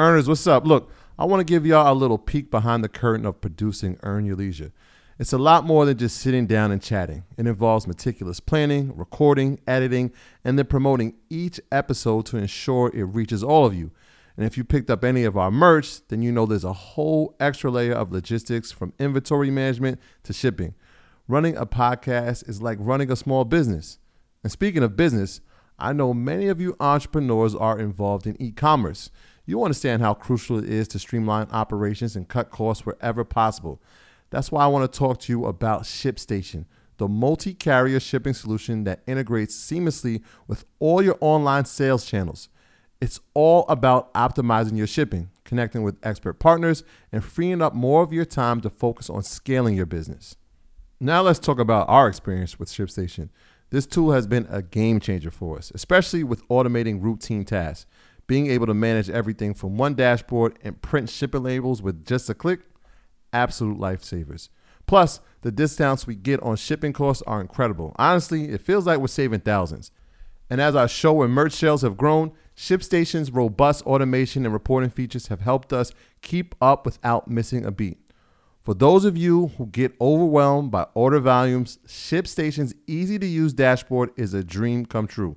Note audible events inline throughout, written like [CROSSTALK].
Earners, what's up? Look, I want to give y'all a little peek behind the curtain of producing Earn Your Leisure. It's a lot more than just sitting down and chatting. It involves meticulous planning, recording, editing, and then promoting each episode to ensure it reaches all of you. And if you picked up any of our merch, then you know there's a whole extra layer of logistics from inventory management to shipping. Running a podcast is like running a small business. And speaking of business, I know many of you entrepreneurs are involved in e commerce. You understand how crucial it is to streamline operations and cut costs wherever possible. That's why I want to talk to you about ShipStation, the multi carrier shipping solution that integrates seamlessly with all your online sales channels. It's all about optimizing your shipping, connecting with expert partners, and freeing up more of your time to focus on scaling your business. Now, let's talk about our experience with ShipStation. This tool has been a game changer for us, especially with automating routine tasks. Being able to manage everything from one dashboard and print shipping labels with just a click, absolute lifesavers. Plus, the discounts we get on shipping costs are incredible. Honestly, it feels like we're saving thousands. And as our show and merch sales have grown, ShipStation's robust automation and reporting features have helped us keep up without missing a beat. For those of you who get overwhelmed by order volumes, ShipStation's easy to use dashboard is a dream come true.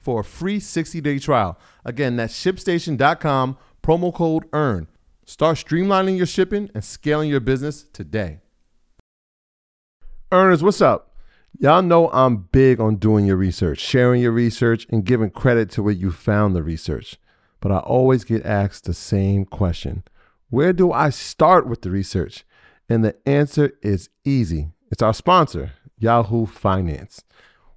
for a free 60-day trial. Again, that's shipstation.com, promo code EARN. Start streamlining your shipping and scaling your business today. Earners, what's up? Y'all know I'm big on doing your research, sharing your research, and giving credit to where you found the research. But I always get asked the same question Where do I start with the research? And the answer is easy it's our sponsor, Yahoo Finance.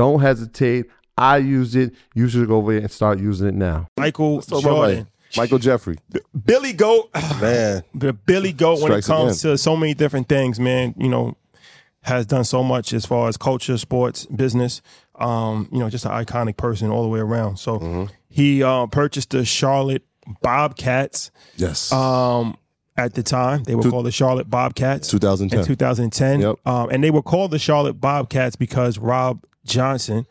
don't hesitate. I use it. You should go over there and start using it now. Michael Jordan. Michael Jeffrey. Billy Goat, [SIGHS] Man. the Billy Goat when it comes again. to so many different things, man, you know, has done so much as far as culture, sports, business. Um, you know, just an iconic person all the way around. So Mm-hmm. he uh, purchased the Charlotte Bobcats Yes. um, at the time. They were called the Charlotte Bobcats. 2010. In 2010. Yep. Um, and they were called the Charlotte Bobcats because Rob Johnson,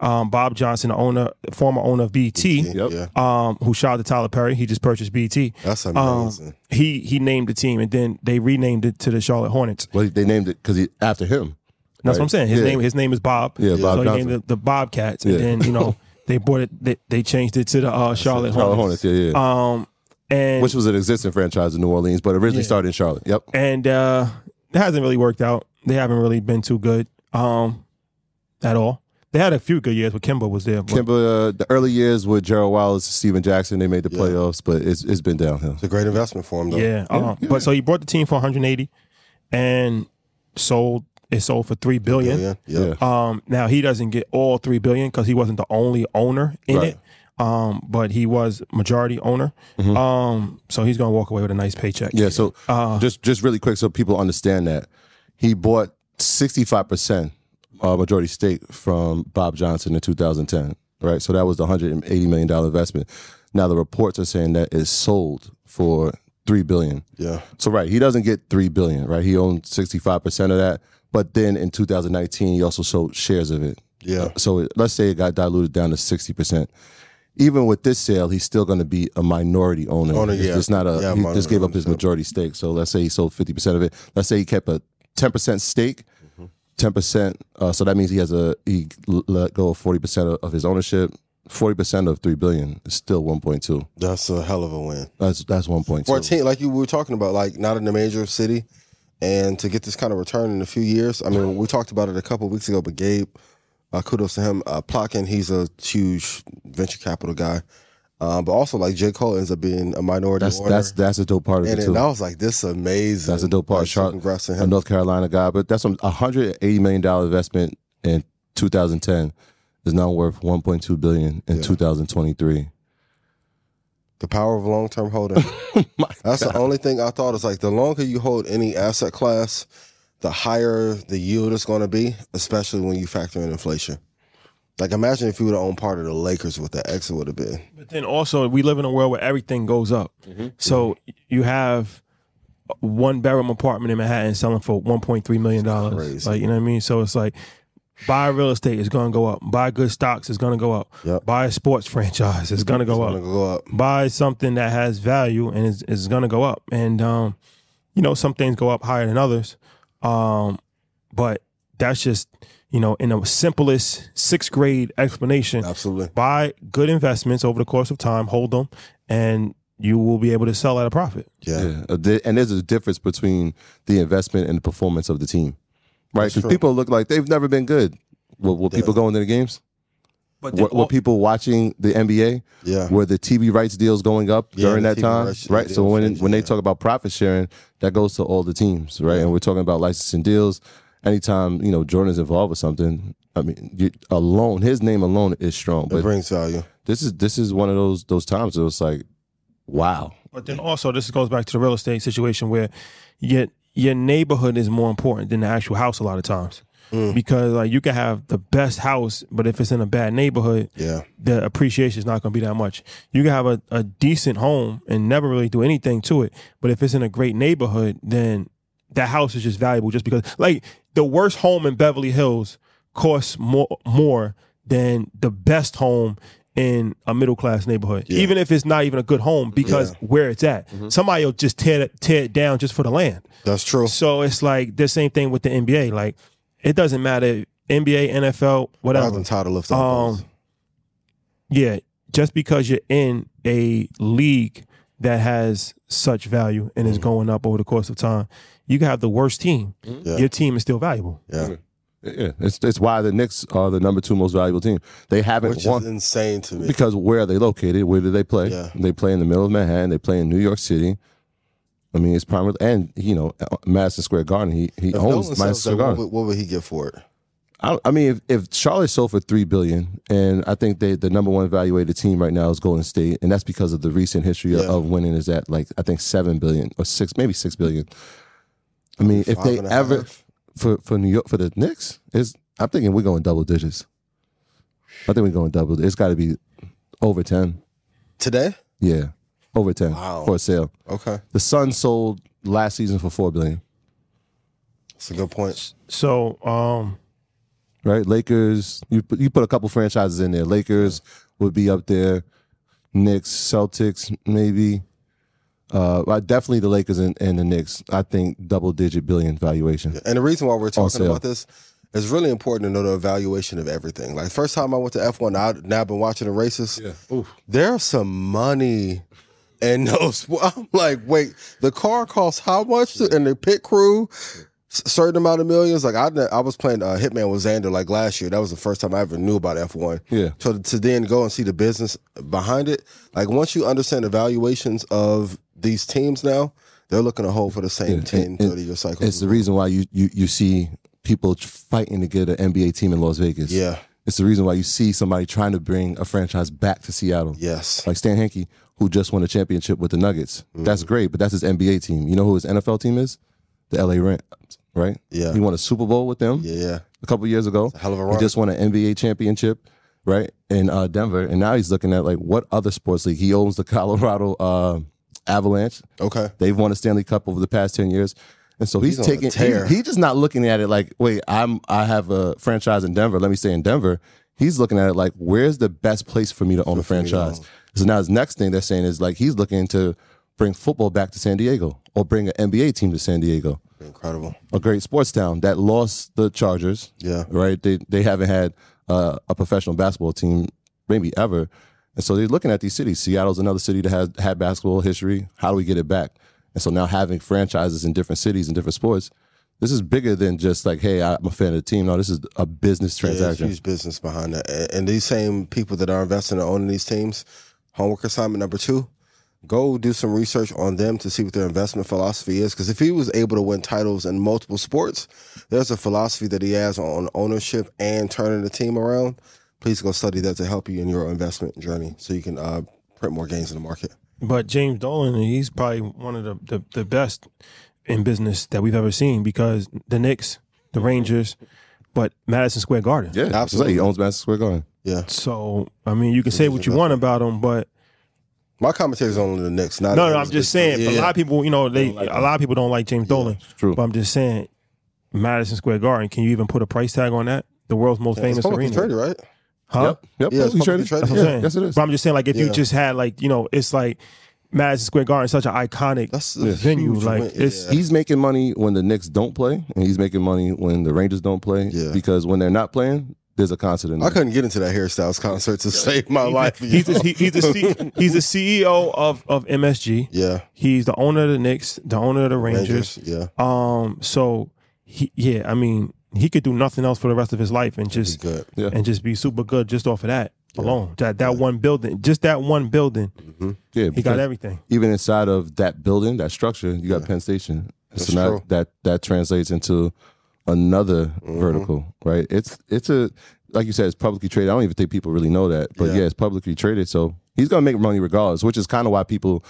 um, Bob Johnson, the owner, former owner of BET, Yep. Yeah, um, who shot to Tyler Perry. He just purchased BET. that's Um, amazing. he he named the team, and then they renamed it to the Charlotte Hornets. well, they named it because he after him. That's what I'm saying. His Yeah. name his name is Bob. Yeah, Bob so he named it the Bobcats, and Yeah. then you know [LAUGHS] they brought it. They, they changed it to the uh, Charlotte Charlotte Hornets. Hornets. Yeah, yeah. Um, and Which was an existing franchise in New Orleans, but originally Yeah. started in Charlotte. Yep. and uh, it hasn't really worked out. They haven't really been too good um, at all. They had a few good years when Kemba was there. But, Kemba, uh, the early years with Gerald Wallace, Stephen Jackson, they made the Yeah. playoffs, but it's it's been downhill. It's a great investment for him, though. yeah, um, but so he brought the team for 180 and sold it sold for three billion. Yeah, yeah. Um, now he doesn't get all three billion because he wasn't the only owner in Right. it. Um, but he was majority owner. Um, so he's gonna walk away with a nice paycheck. Yeah, so Uh, just just really quick so people understand that he bought 65% uh, majority stake from Bob Johnson in 2010, right? So that was the 180 million dollar investment. Now the reports are saying that it's sold for 3 billion. yeah. So right, he doesn't get 3 billion, right? He owned 65% of that, but then in 2019 he also sold shares of it. Yeah. So let's say it got diluted down to 60%. Even with this sale, he's still going to be a minority owner. Owner, yeah. It's not a. Yeah, he just gave up his majority stake. So let's say he sold fifty percent of it. Let's say he kept a ten percent stake. Ten percent. Uh, so that means he has a he let go of forty percent of, of his ownership. Forty percent of three billion is still one point two. That's a hell of a win. That's that's one point two. team like you were talking about, like not in a major city, and to get this kind of return in a few years. I mean, we talked about it a couple weeks ago, but Gabe, uh, kudos to him. Uh, Plotkin, he's a huge venture capital guy, um, but also like J Cole ends up being a minority That's owner. that's that's a dope part of and it too. I was like, this is amazing. That's a dope part. Like, so Char- congrats to a. North Carolina guy, but that's a hundred eighty million dollar investment in 2010 is now worth 1.2 billion in 2023. The power of long term holding. [LAUGHS] That's the only thing I thought is like the longer you hold any asset class, the higher the yield is going to be, especially when you factor in inflation. Like imagine if you would have owned part of the Lakers, what the exit would have been. But then also, we live in a world where everything goes up. So you have one bedroom apartment in Manhattan selling for one point three million dollars. Like you know what I mean? So it's like buy real estate is going to go up. Buy good stocks is going to go up. Yep. Buy a sports [LAUGHS] franchise is going to go go up. Buy something that has value and is is going to go up. And um, you know, some things go up higher than others. Um, but that's just you know in the simplest sixth grade explanation Absolutely. buy good investments over the course of time, hold them, and you will be able to sell at a profit. Yeah. Yeah, and there's a difference between the investment and the performance of the team, right? Because people look like they've never been good. Will, will people go into the games? But Were, were people watching the NBA? Yeah. Were the TV rights deals going up Yeah, during the that TV time? rights Right. So when changed, when they yeah. talk about profit sharing, that goes to all the teams, right? And we're talking about licensing deals. Anytime you know Jordan's involved with something, I mean, you, alone his name alone is strong. It But brings value. this is this is one of those those times. It was like, wow. But then also, this goes back to the real estate situation where your your neighborhood is more important than the actual house a lot of times. Mm. Because like you can have the best house, but if it's in a bad neighborhood, Yeah. the appreciation is not going to be that much. You can have a, a decent home and never really do anything to it, but if it's in a great neighborhood, then that house is just valuable just because. Like the worst home in Beverly Hills costs more more than the best home in a middle class neighborhood, Yeah. even if it's not even a good home because Yeah. where it's at. Somebody will just tear it, tear it down just for the land. That's true. So it's like the same thing with the NBA. Like it doesn't matter NBA, NFL, whatever. I'm tired of lifting Um, yeah, just because you're in a league that has such value and Mm. is going up over the course of time, you can have the worst team. Mm-hmm. Yeah. Your team is still valuable. Mm-hmm. Yeah. Yeah, it's it's why the Knicks are the number two most valuable team. They haven't Which won is insane to me. because where are they located? Where do they play? Yeah. They play in the middle of Manhattan. They play in New York City. I mean, it's primarily and you know uh, Madison Square Garden. He he If owns Dolan Madison sells Square that, what, Garden. would, what would he get for it? I, I mean, if, if Charlotte sold for three billion, and I think they the number one evaluated team right now is Golden State, and that's because of the recent history Yeah. of winning is at like I think seven billion or six, maybe six billion. I mean, if they ever half? for for New York for the Knicks is I'm thinking we're going double digits. I think we're going double. It's got to be over ten. Today? Yeah, over ten Wow. for a sale. Okay. The Suns sold last season for four billion. That's a good point. So, um, right? Lakers, you put, you put a couple franchises in there. Lakers would be up there. Knicks, Celtics, maybe. Uh, definitely the Lakers and, and the Knicks. I think double digit billion valuation. And the reason why we're talking about this is really important to know the evaluation of everything. Like first time I went to F1, I now I've been watching the races. Yeah. There's some money in those. [LAUGHS] I'm like, wait, the car costs how much? To, and the pit crew, certain amount of millions. Like I, I was playing uh, Hitman with Xander like last year. That was the first time I ever knew about F1. Yeah. So to then go and see the business behind it, like once you understand the valuations of these teams now, they're looking to hold for the same Yeah, 10, and- and 30 year cycle. It's the reason why you, you, you see people fighting to get an NBA team in Las Vegas. Yeah. It's the reason why you see somebody trying to bring a franchise back to Seattle. Yes. Like Stan Kroenke, who just won a championship with the Nuggets. That's great, but that's his NBA team. You know who his NFL team is? The LA Rams, right? Yeah. He won a Super Bowl with them Yeah, yeah. a couple years ago. hell of a run. He just won an NBA championship, right, in uh, Denver, and now he's looking at like what other sports league. He owns the Colorado uh, Avalanche. Okay. They've won a Stanley Cup over the past ten years, and so he's, He's taking. He, he's just not looking at it like, wait, I'm I have a franchise in Denver. Let me stay in Denver. He's looking at it like, where's the best place for me to own a franchise? So now his next thing they're saying is like he's looking to bring football back to San Diego or bring an NBA team to San Diego Incredible. a great sports town that lost the Chargers. Yeah. Right. They they haven't had uh, a professional basketball team maybe ever, and so they're looking at these cities. Seattle's another city that has had basketball history. How do we get it back? And so now having franchises in different cities and different sports, this is bigger than just like, hey, I'm a fan of the team. No, this is a business Yeah, transaction. huge business behind that. And, and these same people that are investing and owning these teams, homework assignment number two, go do some research on them to see what their investment philosophy is. Because if he was able to win titles in multiple sports, there's a philosophy that he has on ownership and turning the team around. Please go study that to help you in your investment journey so you can uh, print more gains in the market. But James Dolan, he's probably one of the, the, the best in business that we've ever seen because the Knicks, the Rangers, but Madison Square Garden. yeah, absolutely. Absolutely. He owns Madison Square Garden. Yeah. So I mean, you can say what you want about him, but My commentary is only the Knicks. Not no, no, I'm just saying. Yeah, a lot of people, you know, they like a lot of people don't like James Dolan. true. But I'm just saying, Madison Square Garden. Can you even put a price tag on that? The world's most It's famous publicly arena, traded, right? Huh? Yep. Yep. Yeah, it's publicly publicly traded. traded. That's what Yeah, I'm saying. Yes, it is. But I'm just saying, like, if you just had, like, you know, it's like Madison Square Garden, is such an iconic That's venue. Like, win. it's Yeah. He's making money when the Knicks don't play, and he's making money when the Rangers don't play. Yeah. Because when they're not playing, there's a concert in there. I couldn't get into that Harry Styles concert to save my life. he's the, he, he's the C, [LAUGHS] he's the CEO of of MSG. yeah, He's the owner of the Knicks, the owner of the Rangers. Yeah, Um, so he, yeah, I mean, he could do nothing else for the rest of his life and just good. Yeah. and just be super good just off of that alone. That that one building, just that one building, Yeah, he got everything. even inside of that building, that structure, you got Penn Station. That's so now that that translates into another Mm-hmm. vertical, right? It's it's a like you said, it's publicly traded. I don't even think people really know that, but Yeah. yeah, it's publicly traded. So he's gonna make money regardless, which is kind of why people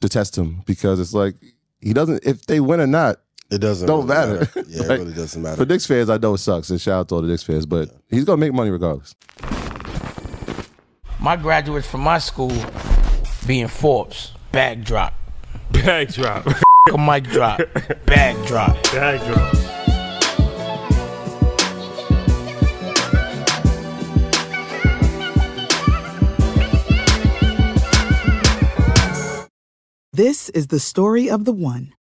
detest him because it's like he doesn't. If they win or not, It doesn't Don't really matter. Yeah, it [LAUGHS] really doesn't matter. for Knicks fans, I know it sucks. And shout out to all the Knicks fans, but he's gonna make money regardless. My graduates from my school being Forbes, bag drop. Bag drop, [LAUGHS] A mic drop, bag drop. bag drop. This is the story of the one.